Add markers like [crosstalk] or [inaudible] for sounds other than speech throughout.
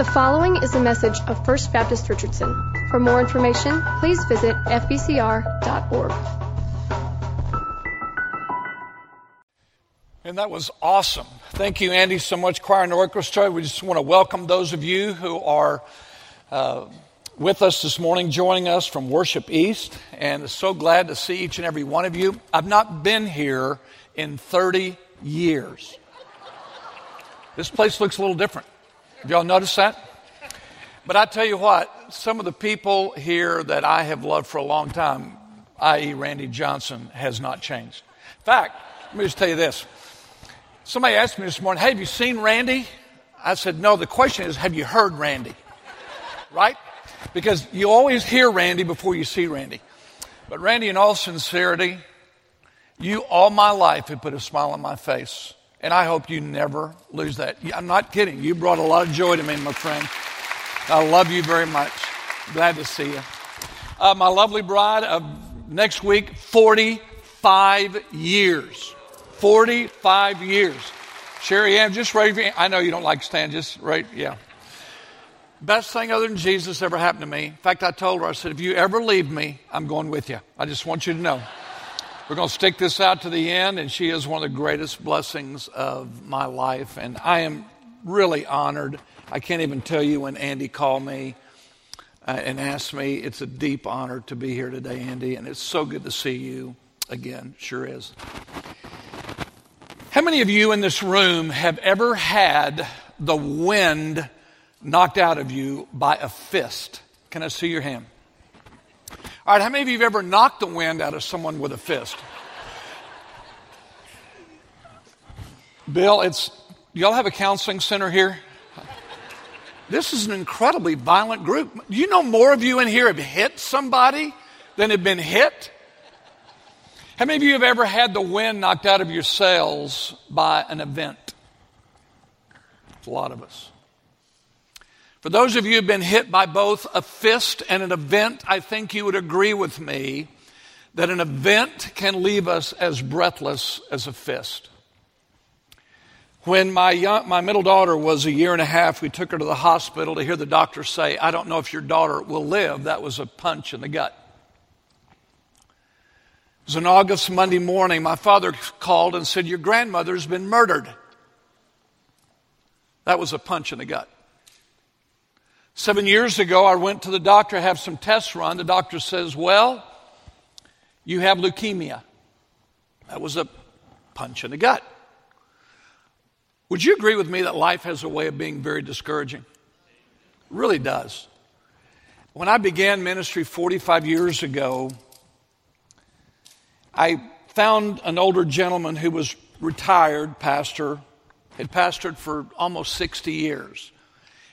The following is a message of First Baptist Richardson. For more information, please visit fbcr.org. And that was awesome. Thank you, Andy, so much, choir and orchestra. We just want to welcome those of you who are uh, with us this morning, joining us from Worship East. And so glad to see each and every one of you. I've not been here in 30 years. This place looks a little different. Y'all noticed that? But I tell you what, some of the people here that I have loved for a long time, i.e., Randy Johnson, has not changed. In fact, let me just tell you this. Somebody asked me this morning, hey, have you seen Randy? I said, no, the question is, have you heard Randy? Right? Because you always hear Randy before you see Randy. But Randy, in all sincerity, you all my life have put a smile on my face. And I hope you never lose that. I'm not kidding. You brought a lot of joy to me, my friend. I love you very much. Glad to see you. Uh, my lovely bride of next week, 45 years. 45 years. Sherry Ann, just raise your I know you don't like stand, just right, yeah. Best thing other than Jesus ever happened to me. In fact, I told her, I said, if you ever leave me, I'm going with you. I just want you to know. We're going to stick this out to the end, and she is one of the greatest blessings of my life. And I am really honored. I can't even tell you when Andy called me uh, and asked me. It's a deep honor to be here today, Andy, and it's so good to see you again. Sure is. How many of you in this room have ever had the wind knocked out of you by a fist? Can I see your hand? All right, how many of you have ever knocked the wind out of someone with a fist? Bill, it's y'all have a counseling center here? This is an incredibly violent group. Do you know more of you in here have hit somebody than have been hit? How many of you have ever had the wind knocked out of your sails by an event? It's a lot of us. For those of you who have been hit by both a fist and an event, I think you would agree with me that an event can leave us as breathless as a fist. When my, young, my middle daughter was a year and a half, we took her to the hospital to hear the doctor say, I don't know if your daughter will live. That was a punch in the gut. It was an August Monday morning. My father called and said, Your grandmother's been murdered. That was a punch in the gut. Seven years ago, I went to the doctor to have some tests run. The doctor says, Well, you have leukemia. That was a punch in the gut. Would you agree with me that life has a way of being very discouraging? It really does. When I began ministry 45 years ago, I found an older gentleman who was retired pastor, had pastored for almost 60 years.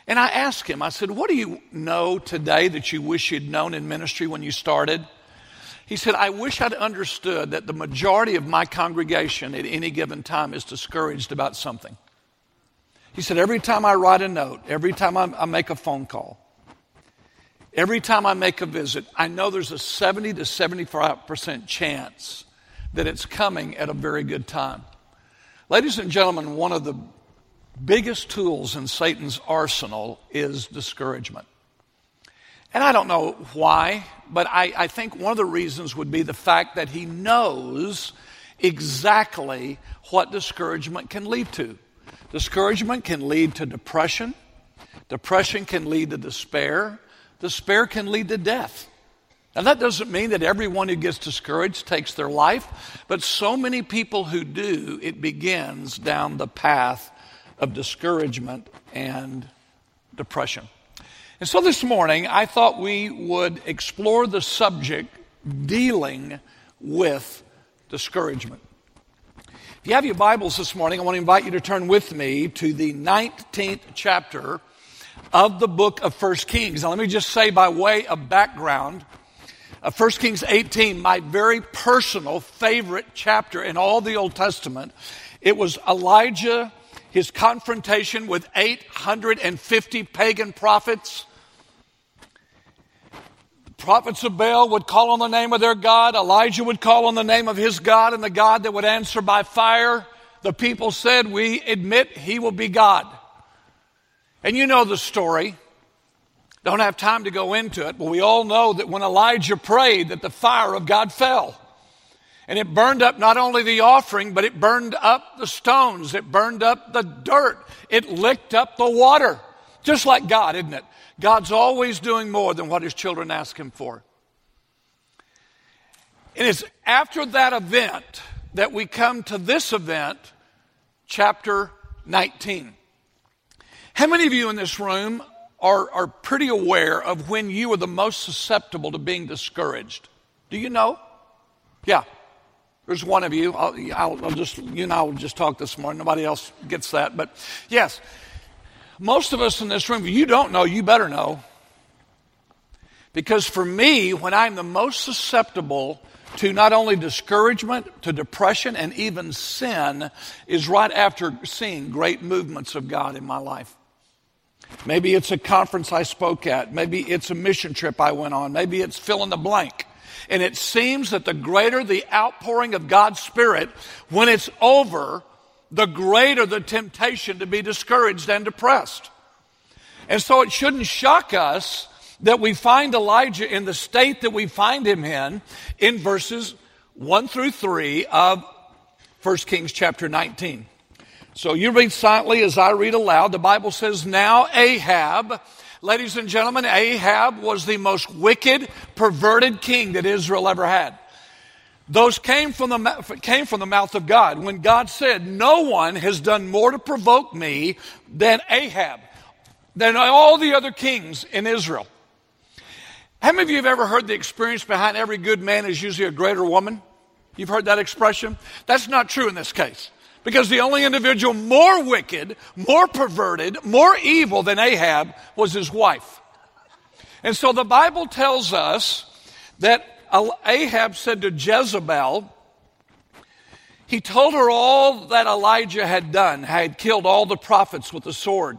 And I asked him, I said, What do you know today that you wish you'd known in ministry when you started? He said, I wish I'd understood that the majority of my congregation at any given time is discouraged about something. He said, Every time I write a note, every time I, make a phone call, every time I make a visit, I know there's a 70 to 75% chance that it's coming at a very good time. Ladies and gentlemen, one of the biggest tools in Satan's arsenal is discouragement. And I don't know why, but I, I, think one of the reasons would be the fact that he knows exactly what discouragement can lead to. Discouragement can lead to depression, depression can lead to despair, despair can lead to death. Now, that doesn't mean that everyone who gets discouraged takes their life, but so many people who do, it begins down the path of discouragement and depression. And so this morning, I thought we would explore the subject dealing with discouragement. If you have your Bibles this morning, I want to invite you to turn with me to the 19th chapter of the book of 1 Kings. Now, let me just say by way of background, uh, 1 Kings 18, my very personal favorite chapter in all the Old Testament. It was Elijah his confrontation with 850 pagan prophets. The prophets of Baal would call on the name of their God. Elijah would call on the name of his God and the God that would answer by fire. The people said, We admit he will be God. And you know the story. Don't have time to go into it, but we all know that when Elijah prayed that the fire of God fell. And it burned up not only the offering, but it burned up the stones. It burned up the dirt. It licked up the water. Just like God, isn't it? God's always doing more than what his children ask him for. And it's after that event that we come to this event, chapter 19. How many of you in this room are, are pretty aware of when you are the most susceptible to being discouraged? Do you know? Yeah. There's one of you. I'll, I'll, I'll just, you and I will just talk this morning. Nobody else gets that. But yes, most of us in this room, if you don't know, you better know. Because for me, when I'm the most susceptible to not only discouragement, to depression, and even sin, is right after seeing great movements of God in my life. Maybe it's a conference I spoke at. Maybe it's a mission trip I went on. Maybe it's fill in the blank. And it seems that the greater the outpouring of God's Spirit, when it's over, the greater the temptation to be discouraged and depressed. And so it shouldn't shock us that we find Elijah in the state that we find him in in verses 1 through 3 of 1 Kings chapter 19. So you read silently as I read aloud. The Bible says, Now Ahab, ladies and gentlemen, Ahab was the most wicked, perverted king that Israel ever had. Those came from, the, came from the mouth of God. When God said, No one has done more to provoke me than Ahab, than all the other kings in Israel. How many of you have ever heard the experience behind every good man is usually a greater woman? You've heard that expression? That's not true in this case. Because the only individual more wicked, more perverted, more evil than Ahab was his wife. And so the Bible tells us that Ahab said to Jezebel, he told her all that Elijah had done, had killed all the prophets with the sword.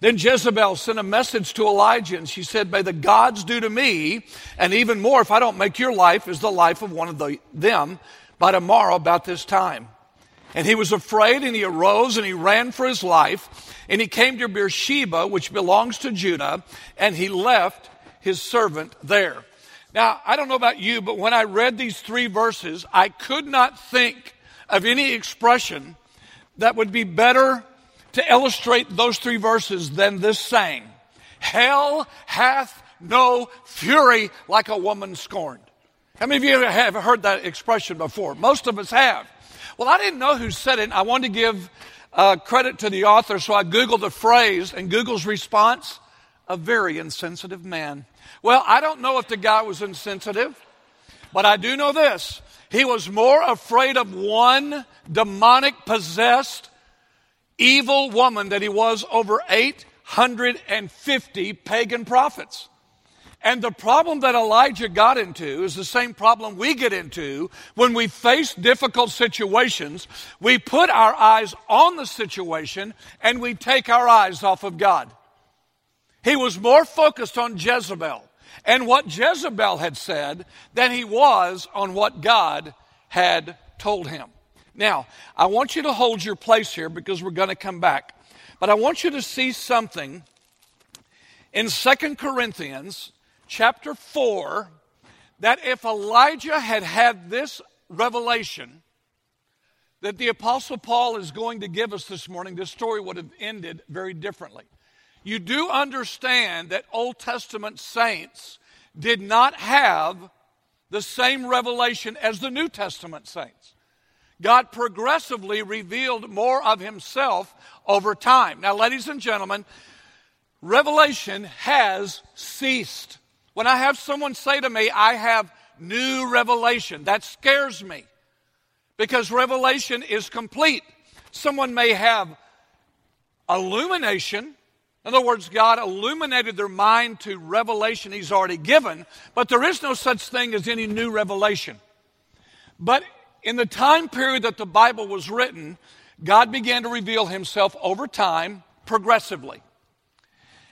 Then Jezebel sent a message to Elijah and she said, May the gods do to me, and even more if I don't make your life as the life of one of the, them by tomorrow about this time. And he was afraid and he arose and he ran for his life and he came to Beersheba, which belongs to Judah, and he left his servant there. Now, I don't know about you, but when I read these three verses, I could not think of any expression that would be better to illustrate those three verses than this saying Hell hath no fury like a woman scorned. How many of you have heard that expression before? Most of us have. Well, I didn't know who said it. I wanted to give uh, credit to the author, so I Googled the phrase, and Google's response a very insensitive man. Well, I don't know if the guy was insensitive, but I do know this. He was more afraid of one demonic possessed evil woman than he was over 850 pagan prophets. And the problem that Elijah got into is the same problem we get into when we face difficult situations. We put our eyes on the situation and we take our eyes off of God. He was more focused on Jezebel and what Jezebel had said than he was on what God had told him. Now, I want you to hold your place here because we're going to come back. But I want you to see something in Second Corinthians chapter 4 that if Elijah had had this revelation that the Apostle Paul is going to give us this morning, this story would have ended very differently. You do understand that Old Testament saints did not have the same revelation as the New Testament saints. God progressively revealed more of himself over time. Now, ladies and gentlemen, revelation has ceased. When I have someone say to me, I have new revelation, that scares me because revelation is complete. Someone may have illumination, in other words, God illuminated their mind to revelation He's already given, but there is no such thing as any new revelation. But in the time period that the Bible was written, God began to reveal Himself over time, progressively.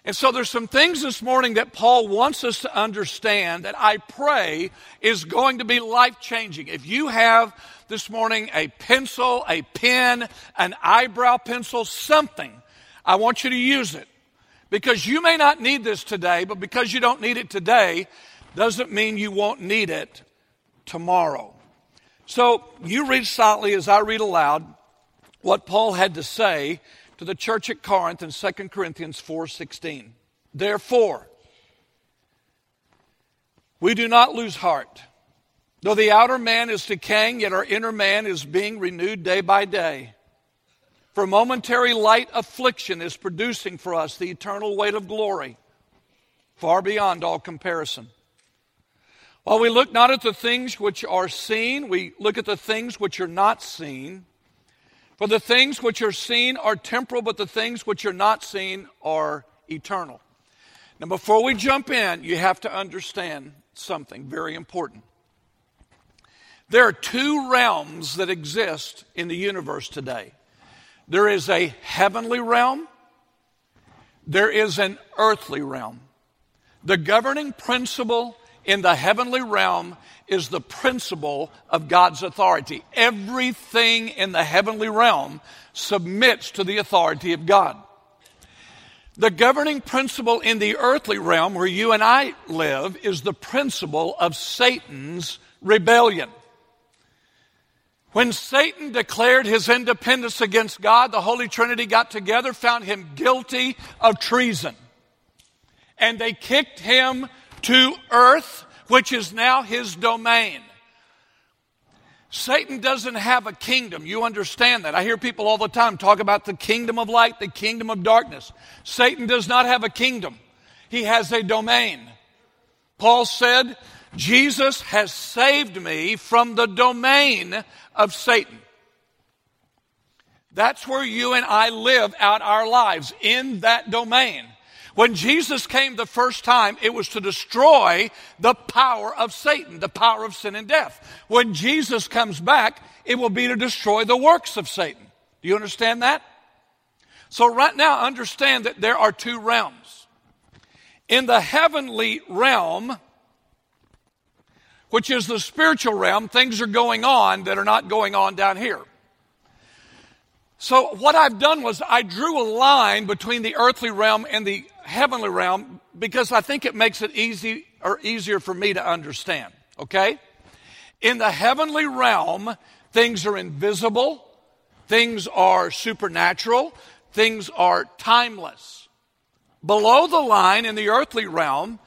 And so there's some things this morning that Paul wants us to understand that I pray is going to be life changing. If you have this morning a pencil, a pen, an eyebrow pencil, something, I want you to use it Because you may not need this today, but because you don't need it today, doesn't mean you won't need it tomorrow. So you read silently as I read aloud what Paul had to say to the church at Corinth in 2 Corinthians 4:16. Therefore, we do not lose heart. Though the outer man is decaying, yet our inner man is being renewed day by day. For momentary light affliction is producing for us the eternal weight of glory, far beyond all comparison. While we look not at the things which are seen, we look at the things which are not seen. For the things which are seen are temporal, but the things which are not seen are eternal. Now, before we jump in, you have to understand something very important. There are two realms that exist in the universe today there is a heavenly realm, there is an earthly realm. The governing principle in the heavenly realm is the principle of God's authority. Everything in the heavenly realm submits to the authority of God. The governing principle in the earthly realm where you and I live is the principle of Satan's rebellion. When Satan declared his independence against God, the Holy Trinity got together, found him guilty of treason. And they kicked him to earth, which is now his domain. Satan doesn't have a kingdom. You understand that. I hear people all the time talk about the kingdom of light, the kingdom of darkness. Satan does not have a kingdom, he has a domain. Paul said, Jesus has saved me from the domain of Satan. That's where you and I live out our lives, in that domain. When Jesus came the first time, it was to destroy the power of Satan, the power of sin and death. When Jesus comes back, it will be to destroy the works of Satan. Do you understand that? So, right now, understand that there are two realms. In the heavenly realm, which is the spiritual realm, things are going on that are not going on down here. So, what I've done was I drew a line between the earthly realm and the heavenly realm because I think it makes it easy or easier for me to understand. Okay? In the heavenly realm, things are invisible, things are supernatural, things are timeless. Below the line in the earthly realm,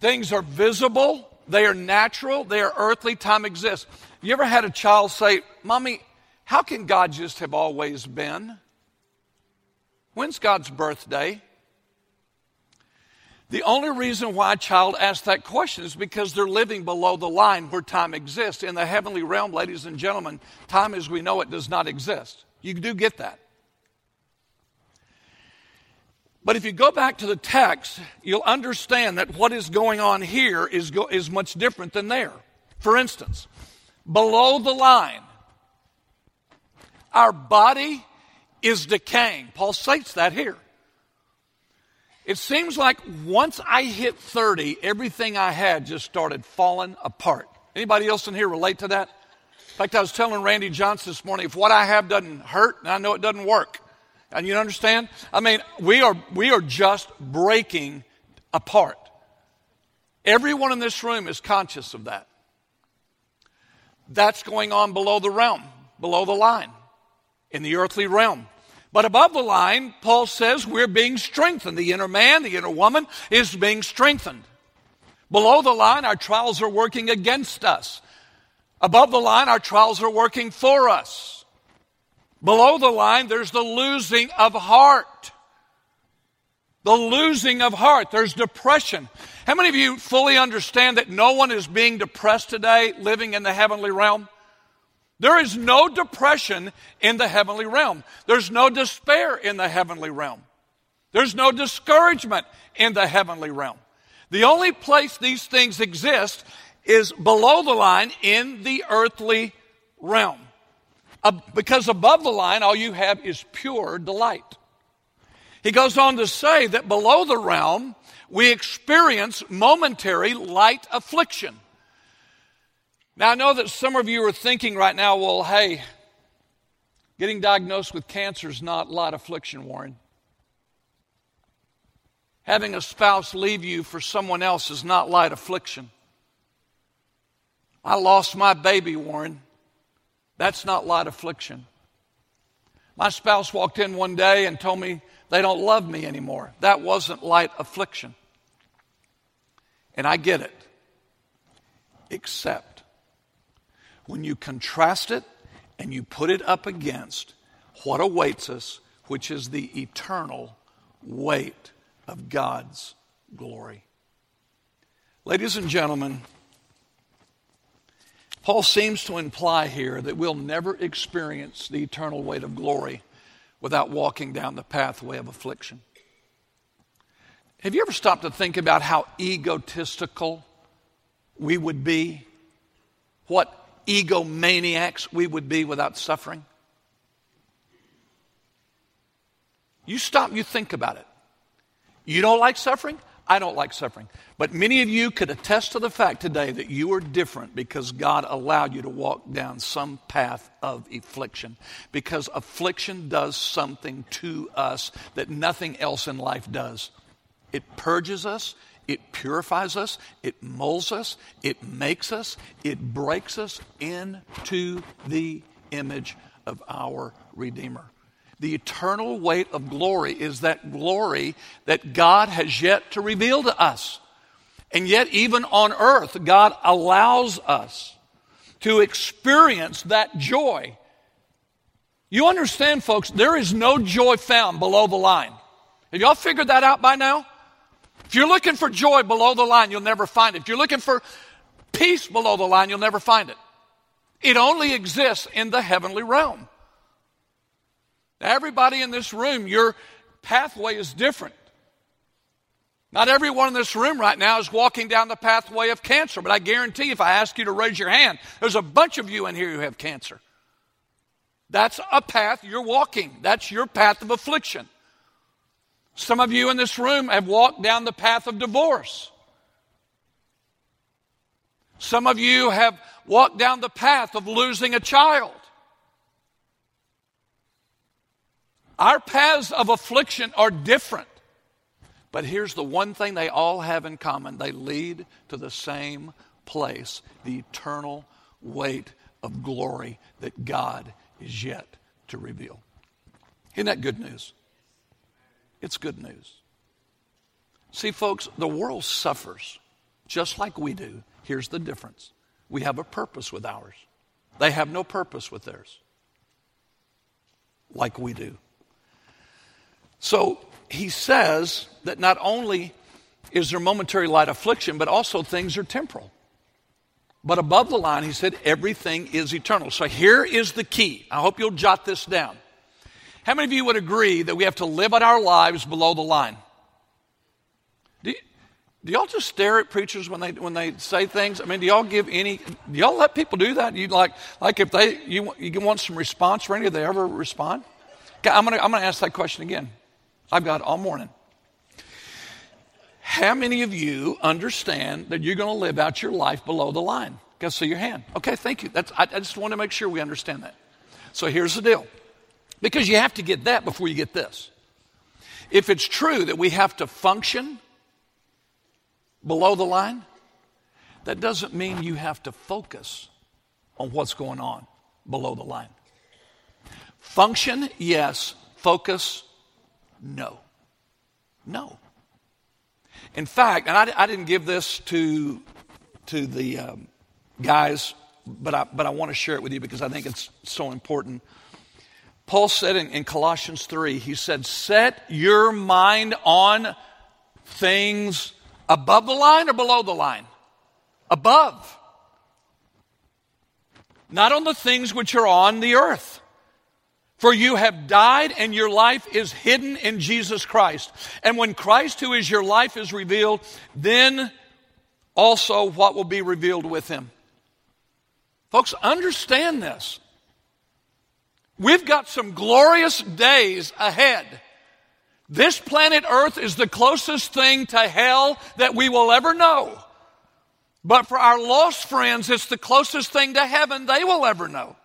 things are visible, they are natural, they are earthly, time exists. You ever had a child say, Mommy, how can God just have always been? When's God's birthday? The only reason why a child asks that question is because they're living below the line where time exists. In the heavenly realm, ladies and gentlemen, time as we know it does not exist. You do get that. But if you go back to the text, you'll understand that what is going on here is, go, is much different than there. For instance, below the line, our body is decaying. Paul states that here. It seems like once I hit 30, everything I had just started falling apart. Anybody else in here relate to that? In fact, I was telling Randy Johnson this morning, if what I have doesn't hurt, I know it doesn't work, and you understand? I mean, we are, we are just breaking apart. Everyone in this room is conscious of that. That's going on below the realm, below the line, in the earthly realm. But above the line, Paul says we're being strengthened. The inner man, the inner woman is being strengthened. Below the line, our trials are working against us. Above the line, our trials are working for us. Below the line, there's the losing of heart. The losing of heart. There's depression. How many of you fully understand that no one is being depressed today living in the heavenly realm? There is no depression in the heavenly realm. There's no despair in the heavenly realm. There's no discouragement in the heavenly realm. The only place these things exist is below the line in the earthly realm. Because above the line, all you have is pure delight. He goes on to say that below the realm, we experience momentary light affliction. Now, I know that some of you are thinking right now, well, hey, getting diagnosed with cancer is not light affliction, Warren. Having a spouse leave you for someone else is not light affliction. I lost my baby, Warren. That's not light affliction. My spouse walked in one day and told me they don't love me anymore. That wasn't light affliction. And I get it. Except when you contrast it and you put it up against what awaits us, which is the eternal weight of God's glory. Ladies and gentlemen, Paul seems to imply here that we'll never experience the eternal weight of glory without walking down the pathway of affliction. Have you ever stopped to think about how egotistical we would be? What egomaniacs we would be without suffering? You stop, you think about it. You don't like suffering? I don't like suffering. But many of you could attest to the fact today that you are different because God allowed you to walk down some path of affliction. Because affliction does something to us that nothing else in life does. It purges us, it purifies us, it molds us, it makes us, it breaks us into the image of our Redeemer. The eternal weight of glory is that glory that God has yet to reveal to us. And yet, even on earth, God allows us to experience that joy. You understand, folks, there is no joy found below the line. Have y'all figured that out by now? If you're looking for joy below the line, you'll never find it. If you're looking for peace below the line, you'll never find it. It only exists in the heavenly realm. Everybody in this room, your pathway is different. Not everyone in this room right now is walking down the pathway of cancer, but I guarantee if I ask you to raise your hand, there's a bunch of you in here who have cancer. That's a path you're walking. That's your path of affliction. Some of you in this room have walked down the path of divorce. Some of you have walked down the path of losing a child. Our paths of affliction are different. But here's the one thing they all have in common they lead to the same place the eternal weight of glory that God is yet to reveal. Isn't that good news? It's good news. See, folks, the world suffers just like we do. Here's the difference we have a purpose with ours, they have no purpose with theirs, like we do. So he says that not only is there momentary light affliction, but also things are temporal. But above the line, he said, everything is eternal. So here is the key. I hope you'll jot this down. How many of you would agree that we have to live out our lives below the line? Do, you, do y'all just stare at preachers when they when they say things? I mean, do y'all give any? Do y'all let people do that? You like like if they you you want some response from any? Do they ever respond? Okay, I'm gonna I'm gonna ask that question again. I've got all morning. How many of you understand that you're going to live out your life below the line? Go see your hand. Okay, thank you. That's, I, I just want to make sure we understand that. So here's the deal. Because you have to get that before you get this. If it's true that we have to function below the line, that doesn't mean you have to focus on what's going on below the line. Function, yes. Focus, no. No. In fact, and I, I didn't give this to, to the um, guys, but I, but I want to share it with you because I think it's so important. Paul said in, in Colossians 3, he said, Set your mind on things above the line or below the line? Above. Not on the things which are on the earth. For you have died, and your life is hidden in Jesus Christ. And when Christ, who is your life, is revealed, then also what will be revealed with him. Folks, understand this. We've got some glorious days ahead. This planet Earth is the closest thing to hell that we will ever know. But for our lost friends, it's the closest thing to heaven they will ever know.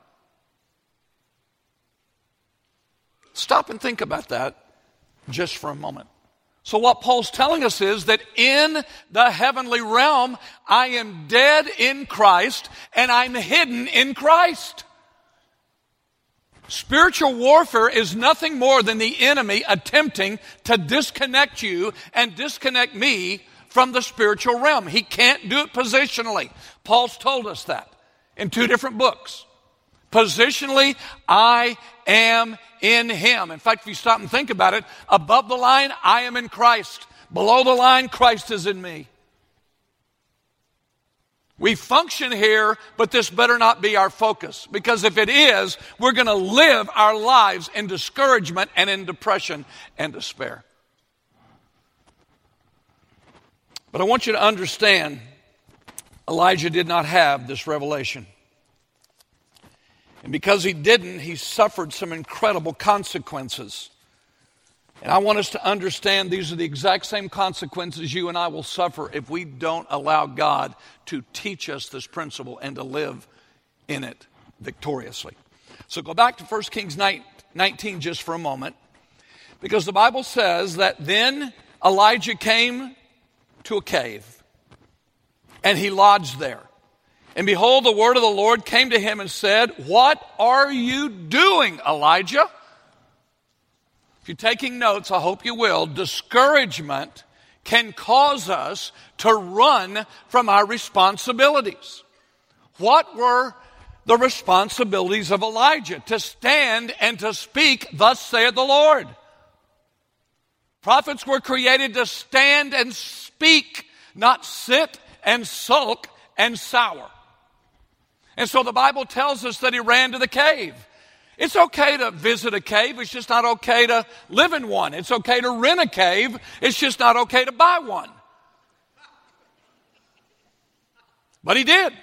Stop and think about that just for a moment. So, what Paul's telling us is that in the heavenly realm, I am dead in Christ and I'm hidden in Christ. Spiritual warfare is nothing more than the enemy attempting to disconnect you and disconnect me from the spiritual realm. He can't do it positionally. Paul's told us that in two different books. Positionally, I am in Him. In fact, if you stop and think about it, above the line, I am in Christ. Below the line, Christ is in me. We function here, but this better not be our focus. Because if it is, we're going to live our lives in discouragement and in depression and despair. But I want you to understand Elijah did not have this revelation. And because he didn't, he suffered some incredible consequences. And I want us to understand these are the exact same consequences you and I will suffer if we don't allow God to teach us this principle and to live in it victoriously. So go back to 1 Kings 19 just for a moment, because the Bible says that then Elijah came to a cave and he lodged there. And behold, the word of the Lord came to him and said, What are you doing, Elijah? If you're taking notes, I hope you will. Discouragement can cause us to run from our responsibilities. What were the responsibilities of Elijah? To stand and to speak, thus saith the Lord. Prophets were created to stand and speak, not sit and sulk and sour. And so the Bible tells us that he ran to the cave. It's okay to visit a cave, it's just not okay to live in one. It's okay to rent a cave, it's just not okay to buy one. But he did.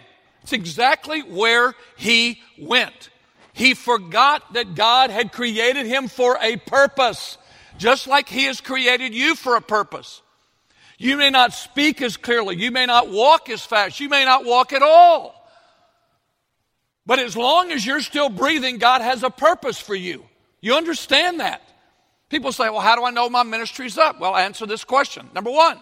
It's exactly where he went. He forgot that God had created him for a purpose, just like he has created you for a purpose. You may not speak as clearly, you may not walk as fast, you may not walk at all. But as long as you're still breathing, God has a purpose for you. You understand that. People say, well, how do I know my ministry's up? Well, answer this question. Number one,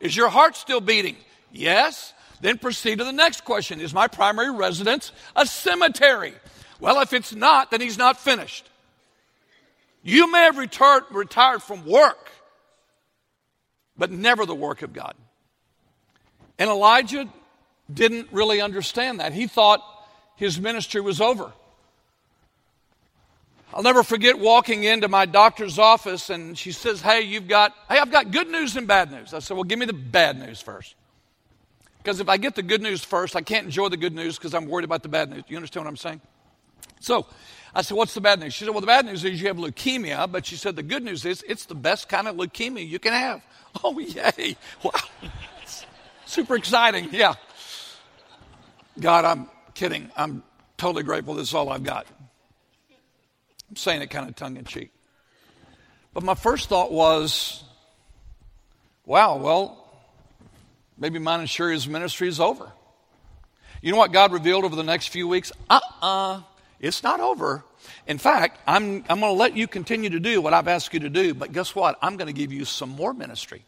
is your heart still beating? Yes. Then proceed to the next question Is my primary residence a cemetery? Well, if it's not, then he's not finished. You may have retired, retired from work, but never the work of God. And Elijah didn't really understand that. He thought his ministry was over. I'll never forget walking into my doctor's office and she says, Hey, you've got, hey, I've got good news and bad news. I said, Well, give me the bad news first. Because if I get the good news first, I can't enjoy the good news because I'm worried about the bad news. You understand what I'm saying? So I said, What's the bad news? She said, Well, the bad news is you have leukemia, but she said, The good news is it's the best kind of leukemia you can have. [laughs] Oh, yay. Wow. [laughs] Super exciting. Yeah. God, I'm kidding. I'm totally grateful this is all I've got. I'm saying it kind of tongue in cheek. But my first thought was, wow, well, maybe mine and Sherry's ministry is over. You know what God revealed over the next few weeks? Uh uh-uh, uh, it's not over. In fact, I'm, I'm going to let you continue to do what I've asked you to do, but guess what? I'm going to give you some more ministry.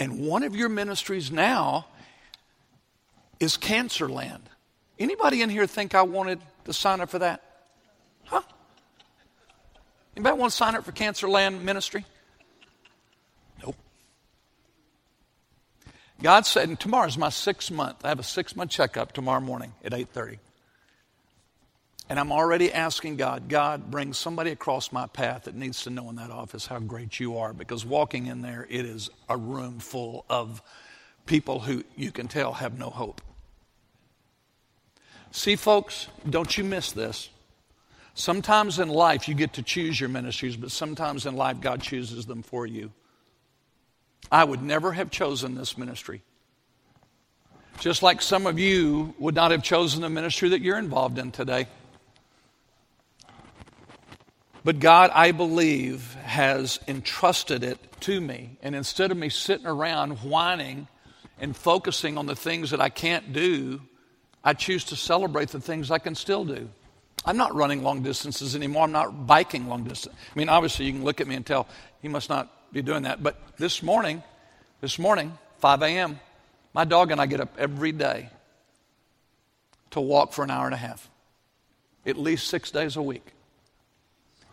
And one of your ministries now is Cancer Land. Anybody in here think I wanted to sign up for that? Huh? Anybody want to sign up for Cancer Land Ministry? Nope. God said, and tomorrow's my sixth month. I have a six month checkup tomorrow morning at 8:30. And I'm already asking God, God, bring somebody across my path that needs to know in that office how great you are. Because walking in there, it is a room full of people who you can tell have no hope. See, folks, don't you miss this. Sometimes in life you get to choose your ministries, but sometimes in life God chooses them for you. I would never have chosen this ministry. Just like some of you would not have chosen the ministry that you're involved in today. But God, I believe, has entrusted it to me. And instead of me sitting around whining and focusing on the things that I can't do, I choose to celebrate the things I can still do. I'm not running long distances anymore. I'm not biking long distance. I mean, obviously, you can look at me and tell he must not be doing that. But this morning, this morning, 5 a.m., my dog and I get up every day to walk for an hour and a half, at least six days a week.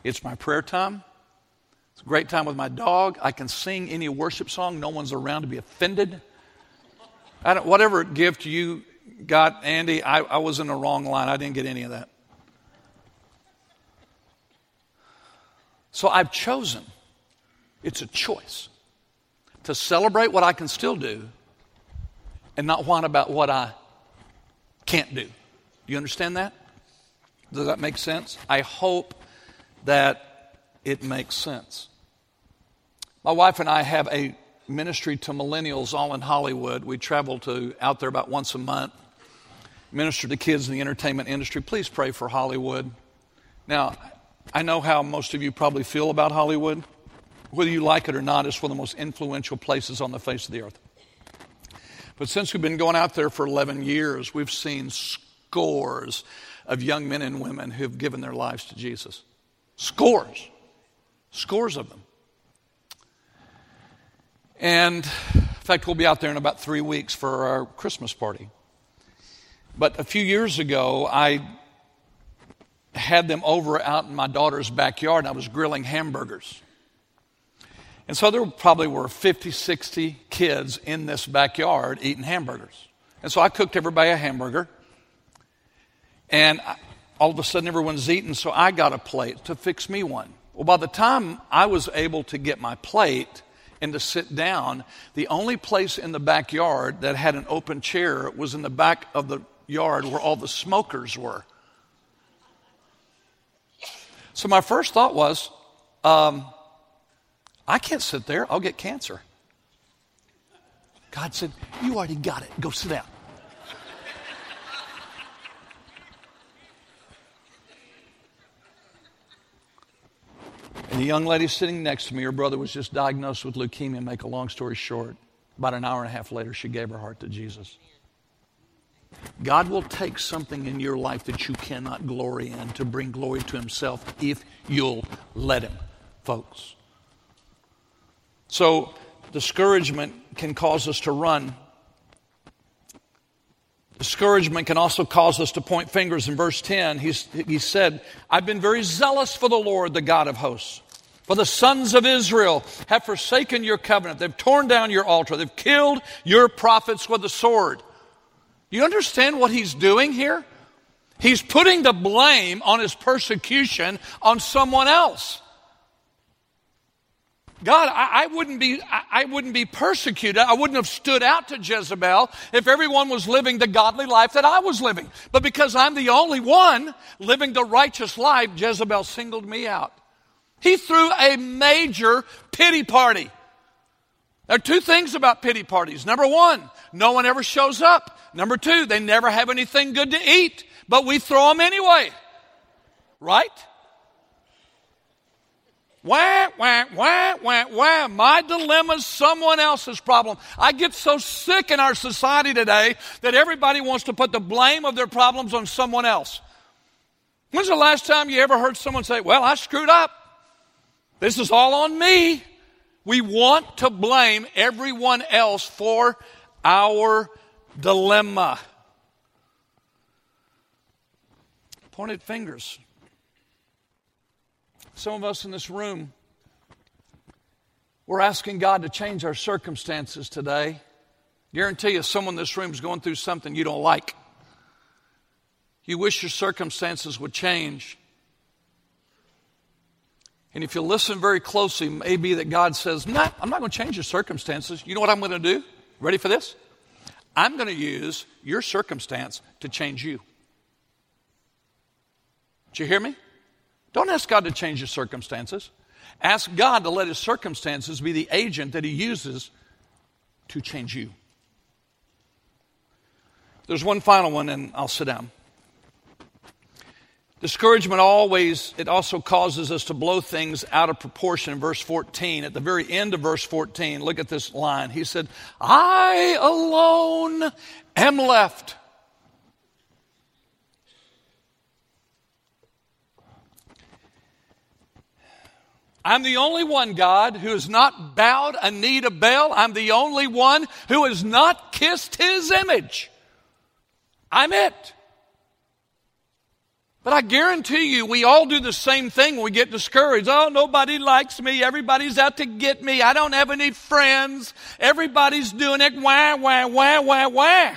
It's my prayer time. It's a great time with my dog. I can sing any worship song. No one's around to be offended. whatever gift you got, Andy, I, I was in the wrong line. I didn't get any of that. So I've chosen, it's a choice, to celebrate what I can still do and not whine about what I can't do. do. You understand that? Does that make sense? I hope that it makes sense. My wife and I have a ministry to millennials all in Hollywood. We travel to out there about once a month, minister to kids in the entertainment industry. Please pray for Hollywood. Now, I know how most of you probably feel about Hollywood. Whether you like it or not, it's one of the most influential places on the face of the earth. But since we've been going out there for 11 years, we've seen scores of young men and women who've given their lives to Jesus. Scores. Scores of them. And in fact, we'll be out there in about three weeks for our Christmas party. But a few years ago, I had them over out in my daughter's backyard and I was grilling hamburgers. And so there probably were 50, 60 kids in this backyard eating hamburgers. And so I cooked everybody a hamburger. And all of a sudden everyone's eating, so I got a plate to fix me one. Well, by the time I was able to get my plate and to sit down, the only place in the backyard that had an open chair was in the back of the yard where all the smokers were. So my first thought was, um, I can't sit there, I'll get cancer. God said, You already got it. Go sit down. and the young lady sitting next to me, her brother was just diagnosed with leukemia. Make a long story short, about an hour and a half later, she gave her heart to Jesus. God will take something in your life that you cannot glory in to bring glory to Himself if you'll let Him, folks. So, discouragement can cause us to run. Discouragement can also cause us to point fingers. In verse 10, he's, he said, I've been very zealous for the Lord, the God of hosts. For the sons of Israel have forsaken your covenant. They've torn down your altar. They've killed your prophets with the sword. You understand what he's doing here? He's putting the blame on his persecution on someone else. God, I, I, wouldn't be, I, I wouldn't be persecuted. I wouldn't have stood out to Jezebel if everyone was living the godly life that I was living. But because I'm the only one living the righteous life, Jezebel singled me out. He threw a major pity party. There are two things about pity parties. Number one, no one ever shows up. Number two, they never have anything good to eat, but we throw them anyway. Right? Wah, wah, wah, wah, wah. My dilemma is someone else's problem. I get so sick in our society today that everybody wants to put the blame of their problems on someone else. When's the last time you ever heard someone say, Well, I screwed up? This is all on me. We want to blame everyone else for our dilemma. Pointed fingers. Some of us in this room, we're asking God to change our circumstances today. Guarantee you, someone in this room is going through something you don't like. You wish your circumstances would change. And if you listen very closely, maybe that God says, nah, I'm not going to change your circumstances. You know what I'm going to do? Ready for this? I'm going to use your circumstance to change you. Did you hear me? Don't ask God to change your circumstances. Ask God to let his circumstances be the agent that he uses to change you. There's one final one, and I'll sit down. Discouragement always, it also causes us to blow things out of proportion. In verse 14, at the very end of verse 14, look at this line. He said, I alone am left. I'm the only one, God, who has not bowed a knee to Baal. I'm the only one who has not kissed his image. I'm it. But I guarantee you, we all do the same thing when we get discouraged. Oh, nobody likes me. Everybody's out to get me. I don't have any friends. Everybody's doing it. Wah, wah, wah, wah, wah.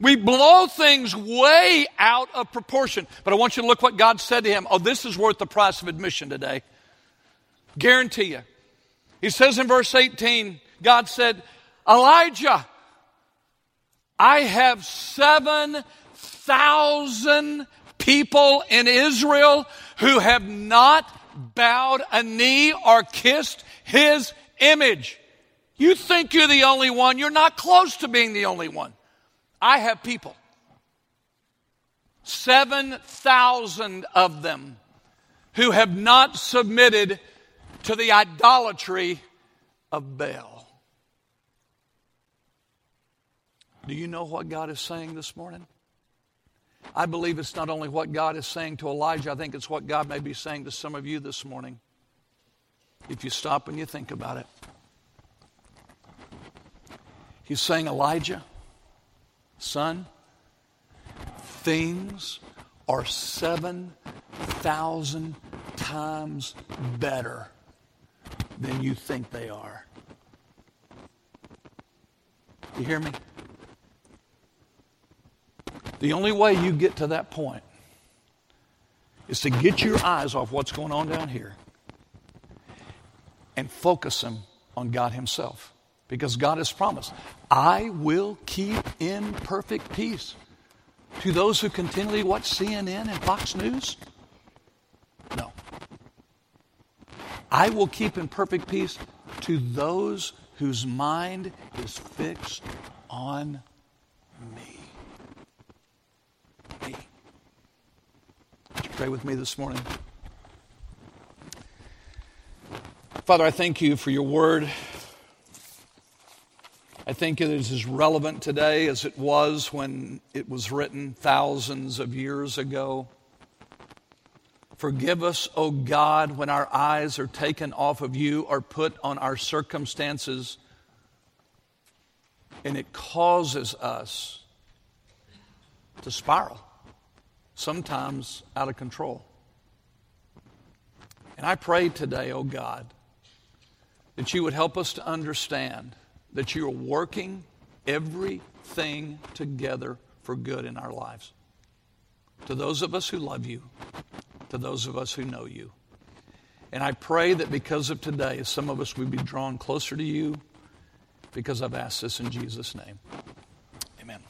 We blow things way out of proportion. But I want you to look what God said to him. Oh, this is worth the price of admission today. Guarantee you. He says in verse 18, God said, Elijah, I have 7,000 people in Israel who have not bowed a knee or kissed his image. You think you're the only one. You're not close to being the only one. I have people, 7,000 of them, who have not submitted to the idolatry of Baal. Do you know what God is saying this morning? I believe it's not only what God is saying to Elijah, I think it's what God may be saying to some of you this morning. If you stop and you think about it, He's saying, Elijah, son, things are 7,000 times better than you think they are. You hear me? The only way you get to that point is to get your eyes off what's going on down here and focus them on God Himself. Because God has promised, I will keep in perfect peace. To those who continually watch CNN and Fox News? No. I will keep in perfect peace to those whose mind is fixed on me. Pray with me this morning. Father, I thank you for your word. I think it is as relevant today as it was when it was written thousands of years ago. Forgive us, O oh God, when our eyes are taken off of you or put on our circumstances, and it causes us to spiral sometimes out of control. And I pray today, oh God, that you would help us to understand that you are working everything together for good in our lives. To those of us who love you, to those of us who know you. And I pray that because of today, some of us would be drawn closer to you because I've asked this in Jesus' name.